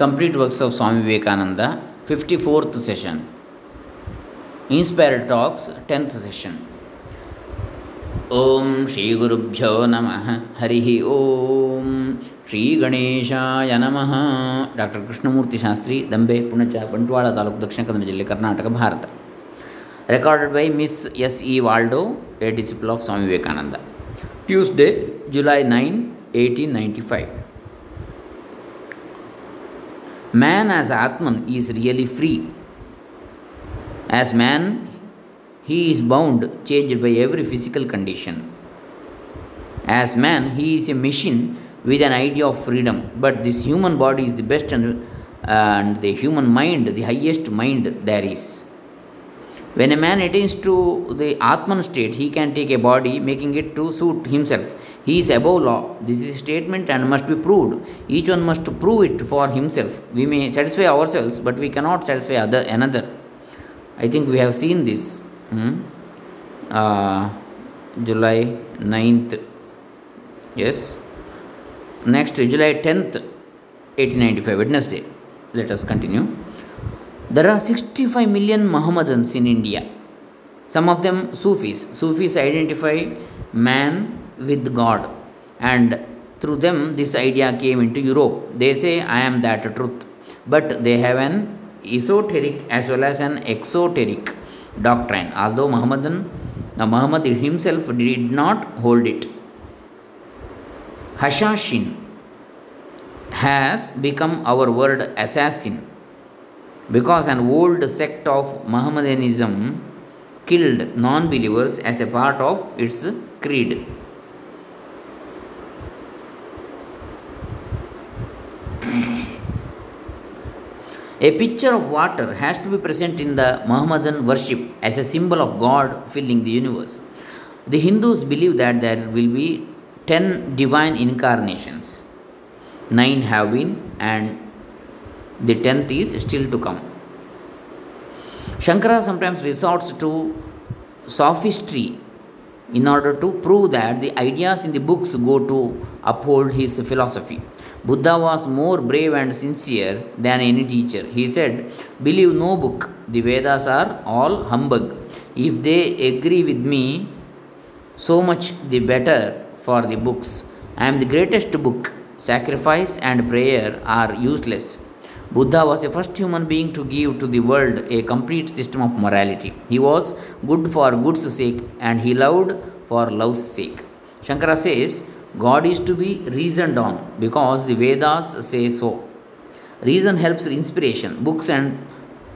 Complete Works of Swami Vivekananda, 54th session. Inspired Talks, 10th session. ಓಂ ಶ್ರೀ ಗುರುಭ್ಯೋ ನಮಃ. ಹರಿ ಓಂ. ಶ್ರೀ ಗಣೇಶಾಯ ನಮಃ. ಡಾಕ್ಟರ್ ಕೃಷ್ಣಮೂರ್ತಿ ಶಾಸ್ತ್ರಿ ದಂಬೆ ಪುಣಚ ಬಂಟ್ವಾಳ ತಾಲೂಕು ದಕ್ಷಿಣ ಕನ್ನಡ ಜಿಲ್ಲೆ Karnataka Bharat. Recorded by Miss S E Waldo a disciple of Swami Vivekananda. Tuesday July nine eighteen ninety five Man as Atman is really free. As man, he is bound, changed by every physical condition. As man, he is a machine with an idea of freedom. But this human body is the best and, uh, and the human mind, the highest mind there is. When a man attains to the Atman state, he can take a body, making it to suit himself. He is above law. This is a statement and must be proved. Each one must prove it for himself. We may satisfy ourselves, but we cannot satisfy other another. I think we have seen this. hmm? Uh, July 9th. Yes. Next, July 10th, 1895, Wednesday. Let us continue. There are 65 million Mohammedans in India. Some of them Sufis. Sufis identify man with God, and through them, this idea came into Europe. They say, I am that truth. But they have an esoteric as well as an exoteric doctrine. Although Muhammadan, uh, Muhammad himself did not hold it. Hashashin has become our word assassin because an old sect of Mohammedanism killed non believers as a part of its creed. A pitcher of water has to be present in the Mohammedan worship as a symbol of God filling the universe. The Hindus believe that there will be ten divine incarnations. Nine have been, and the tenth is still to come. Shankara sometimes resorts to sophistry in order to prove that the ideas in the books go to uphold his philosophy. Buddha was more brave and sincere than any teacher. He said, Believe no book, the Vedas are all humbug. If they agree with me, so much the better for the books. I am the greatest book. Sacrifice and prayer are useless. Buddha was the first human being to give to the world a complete system of morality. He was good for good's sake and he loved for love's sake. Shankara says God is to be reasoned on because the Vedas say so. Reason helps inspiration. Books and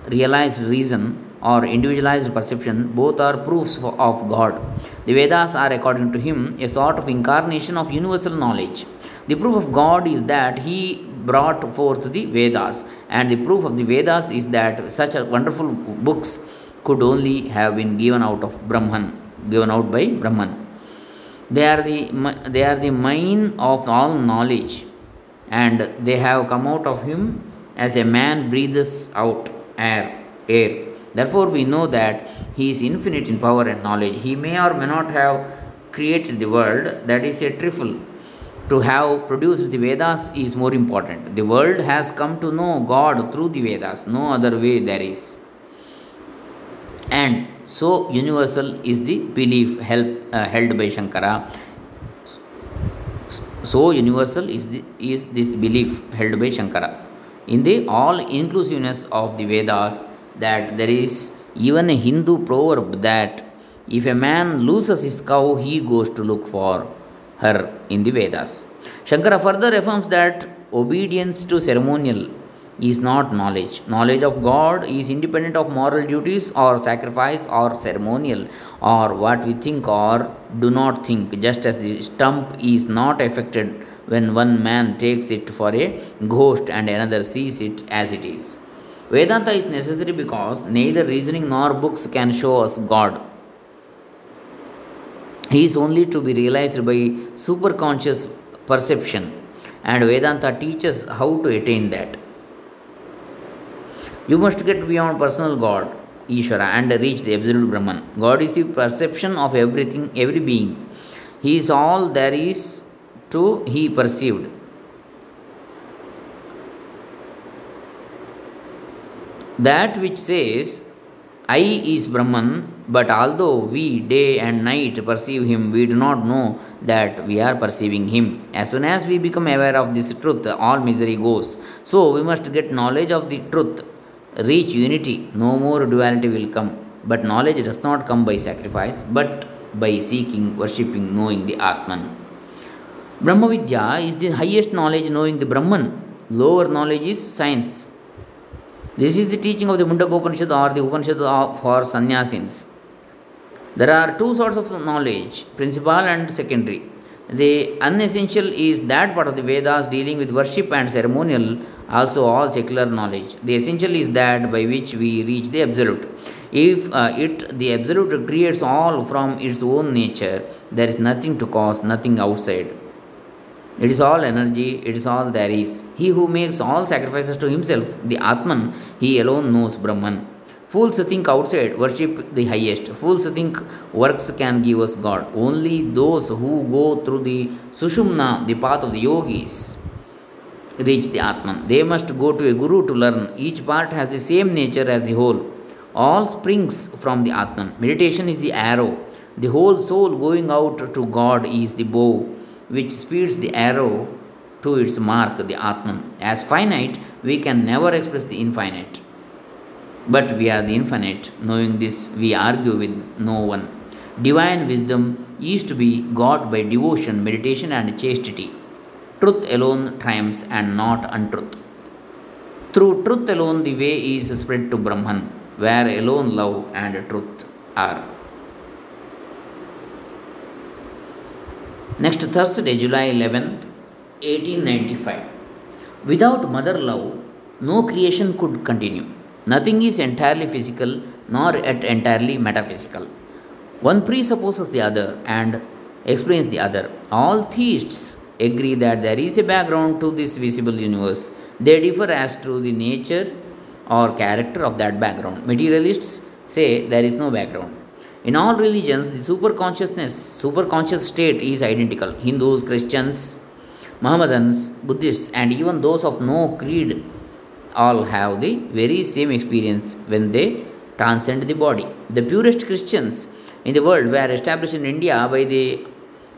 realized reason or individualized perception both are proofs of God. The Vedas are, according to him, a sort of incarnation of universal knowledge. The proof of God is that he brought forth the Vedas, and the proof of the Vedas is that such a wonderful books could only have been given out of Brahman, given out by Brahman. They are the they are the mine of all knowledge, and they have come out of him as a man breathes out air. Air. Therefore, we know that he is infinite in power and knowledge. He may or may not have created the world. That is a trifle. To have produced the Vedas is more important. The world has come to know God through the Vedas. No other way there is. And so universal is the belief held, uh, held by Shankara. So universal is, the, is this belief held by Shankara. In the all inclusiveness of the Vedas, that there is even a Hindu proverb that if a man loses his cow, he goes to look for her in the Vedas. Shankara further affirms that obedience to ceremonial is not knowledge. Knowledge of God is independent of moral duties or sacrifice or ceremonial or what we think or do not think, just as the stump is not affected when one man takes it for a ghost and another sees it as it is. Vedanta is necessary because neither reasoning nor books can show us God. He is only to be realized by superconscious perception, and Vedanta teaches how to attain that. You must get beyond personal God, Ishvara, and reach the absolute Brahman. God is the perception of everything, every being. He is all there is to he perceived. That which says, I is Brahman, but although we day and night perceive him, we do not know that we are perceiving him. As soon as we become aware of this truth, all misery goes. So we must get knowledge of the truth, reach unity, no more duality will come. But knowledge does not come by sacrifice, but by seeking, worshipping, knowing the Atman. Brahma Vidya is the highest knowledge knowing the Brahman. Lower knowledge is science. This is the teaching of the Mundaka Upanishad or the Upanishad for sannyasins. There are two sorts of knowledge principal and secondary. The unessential is that part of the Vedas dealing with worship and ceremonial, also all secular knowledge. The essential is that by which we reach the absolute. If uh, it, the absolute, creates all from its own nature, there is nothing to cause, nothing outside. It is all energy, it is all there is. He who makes all sacrifices to himself, the Atman, he alone knows Brahman. Fools think outside worship the highest. Fools think works can give us God. Only those who go through the Sushumna, the path of the yogis, reach the Atman. They must go to a guru to learn. Each part has the same nature as the whole. All springs from the Atman. Meditation is the arrow. The whole soul going out to God is the bow which speeds the arrow to its mark, the Atman. As finite, we can never express the infinite. But we are the infinite. Knowing this, we argue with no one. Divine wisdom is to be got by devotion, meditation, and chastity. Truth alone triumphs and not untruth. Through truth alone, the way is spread to Brahman, where alone love and truth are. Next Thursday, July 11th, 1895. Without mother love, no creation could continue. Nothing is entirely physical nor yet entirely metaphysical. One presupposes the other and explains the other. All theists agree that there is a background to this visible universe. They differ as to the nature or character of that background. Materialists say there is no background. In all religions, the superconsciousness, superconscious state is identical. Hindus, Christians, Mohammedans, Buddhists, and even those of no creed all have the very same experience when they transcend the body. The purest Christians in the world were established in India by the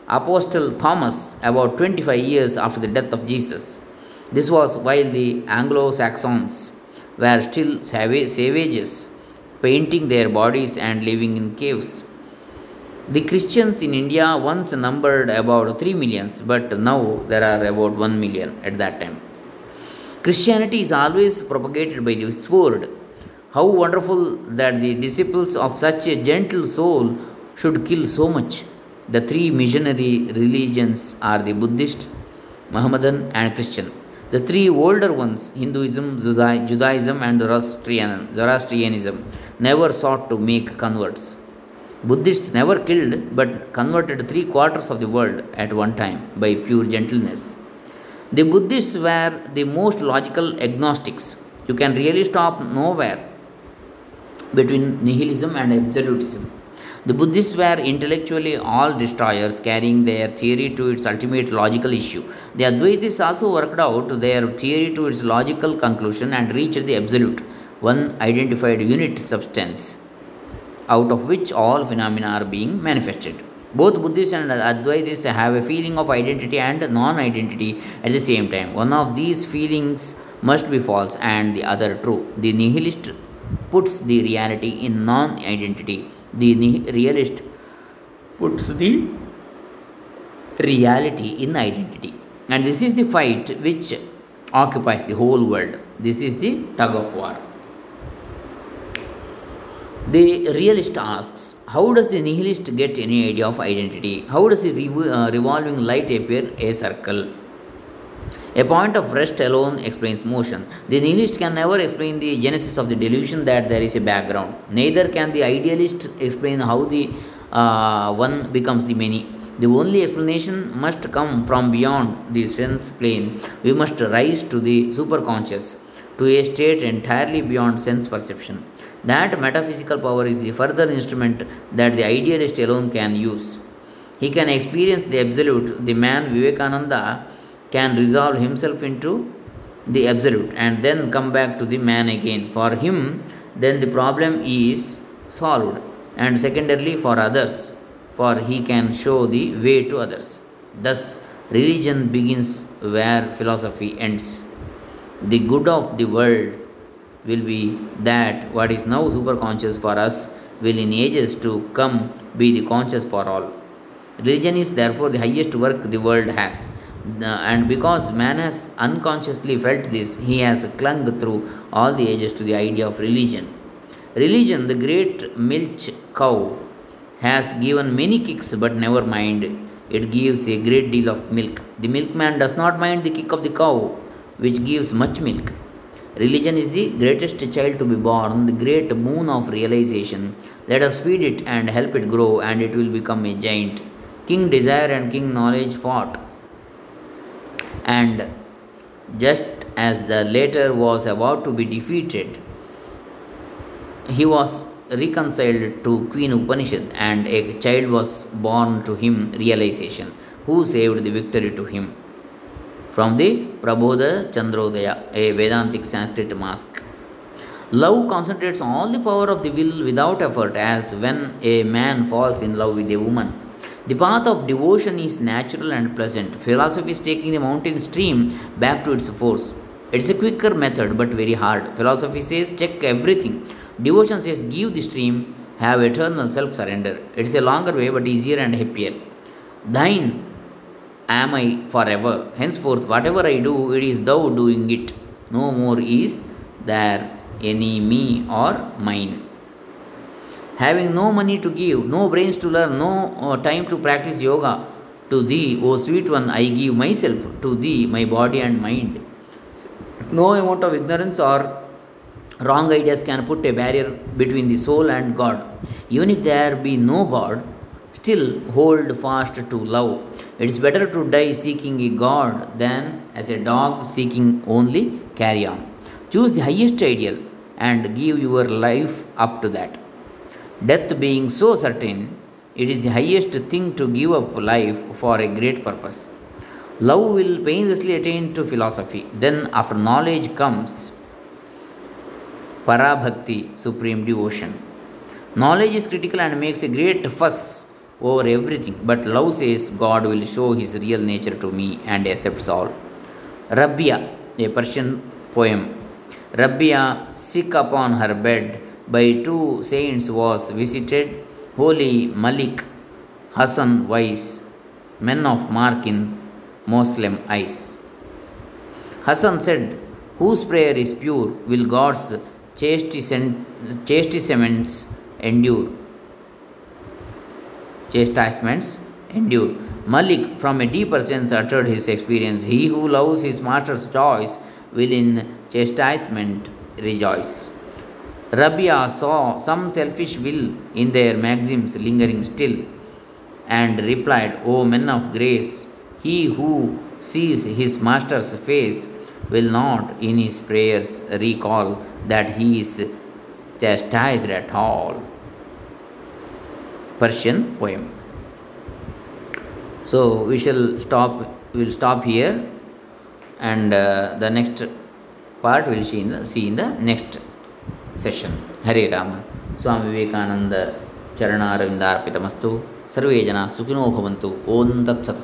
Apostle Thomas about 25 years after the death of Jesus. This was while the Anglo Saxons were still savages painting their bodies and living in caves. The Christians in India once numbered about 3 millions, but now there are about 1 million at that time. Christianity is always propagated by the sword. How wonderful that the disciples of such a gentle soul should kill so much. The three missionary religions are the Buddhist, Mohammedan, and Christian. The three older ones, Hinduism, Judaism, and Zoroastrianism, never sought to make converts. Buddhists never killed but converted three quarters of the world at one time by pure gentleness. The Buddhists were the most logical agnostics. You can really stop nowhere between nihilism and absolutism. The Buddhists were intellectually all destroyers, carrying their theory to its ultimate logical issue. The Advaitis also worked out their theory to its logical conclusion and reached the absolute one identified unit substance out of which all phenomena are being manifested. Both Buddhists and Advaitis have a feeling of identity and non identity at the same time. One of these feelings must be false and the other true. The nihilist puts the reality in non identity, the realist puts the reality in identity. And this is the fight which occupies the whole world. This is the tug of war. The realist asks, How does the nihilist get any idea of identity? How does the uh, revolving light appear a circle? A point of rest alone explains motion. The nihilist can never explain the genesis of the delusion that there is a background. Neither can the idealist explain how the uh, one becomes the many. The only explanation must come from beyond the sense plane. We must rise to the superconscious, to a state entirely beyond sense perception. That metaphysical power is the further instrument that the idealist alone can use. He can experience the absolute. The man Vivekananda can resolve himself into the absolute, and then come back to the man again. For him, then the problem is solved, and secondarily for others, for he can show the way to others. Thus, religion begins where philosophy ends. The good of the world will be that what is now superconscious for us will in ages to come be the conscious for all. Religion is therefore the highest work the world has. And because man has unconsciously felt this, he has clung through all the ages to the idea of religion. Religion, the great milch cow, has given many kicks but never mind. It gives a great deal of milk. The milkman does not mind the kick of the cow, which gives much milk. Religion is the greatest child to be born, the great moon of realization. Let us feed it and help it grow, and it will become a giant. King Desire and King Knowledge fought, and just as the latter was about to be defeated, he was reconciled to Queen Upanishad, and a child was born to him, realization, who saved the victory to him. From the Prabodha Chandrodaya, a Vedantic Sanskrit mask. Love concentrates all the power of the will without effort, as when a man falls in love with a woman. The path of devotion is natural and pleasant. Philosophy is taking the mountain stream back to its force. It's a quicker method but very hard. Philosophy says check everything. Devotion says give the stream, have eternal self surrender. It's a longer way but easier and happier. Thine am I forever. Henceforth, whatever I do, it is thou doing it. No more is there any me or mine. Having no money to give, no brains to learn, no uh, time to practice yoga, to thee, O sweet one, I give myself, to thee, my body and mind. No amount of ignorance or wrong ideas can put a barrier between the soul and God. Even if there be no God, still hold fast to love. It is better to die seeking a God than as a dog seeking only carrion. Choose the highest ideal and give your life up to that. Death being so certain, it is the highest thing to give up life for a great purpose. Love will painlessly attain to philosophy. Then, after knowledge comes parabhakti, supreme devotion. Knowledge is critical and makes a great fuss over everything, but love says God will show his real nature to me and accepts all. Rabia, a Persian poem. Rabia, sick upon her bed by two saints, was visited. Holy Malik, Hassan wise, men of mark in Muslim eyes. Hassan said, Whose prayer is pure will God's chastisements endure. Chastisements endure. Malik, from a deeper sense, uttered his experience. He who loves his master's choice will in chastisement rejoice. Rabia saw some selfish will in their maxims lingering still, and replied, O men of grace, he who sees his master's face will not in his prayers recall that he is chastised at all. Persian poem. So we shall stop. We will stop here, and uh, the next part we will see in the see in the next session. Hare Rama. Swami Vivekananda ಚರಣಾರವಿಂದಾರ್ಪಿತಮಸ್ತು ಸರ್ವೇ ಜನ ಸುಖಿನೋ ಭವಂತು ಓಂ ತತ್ಸತ್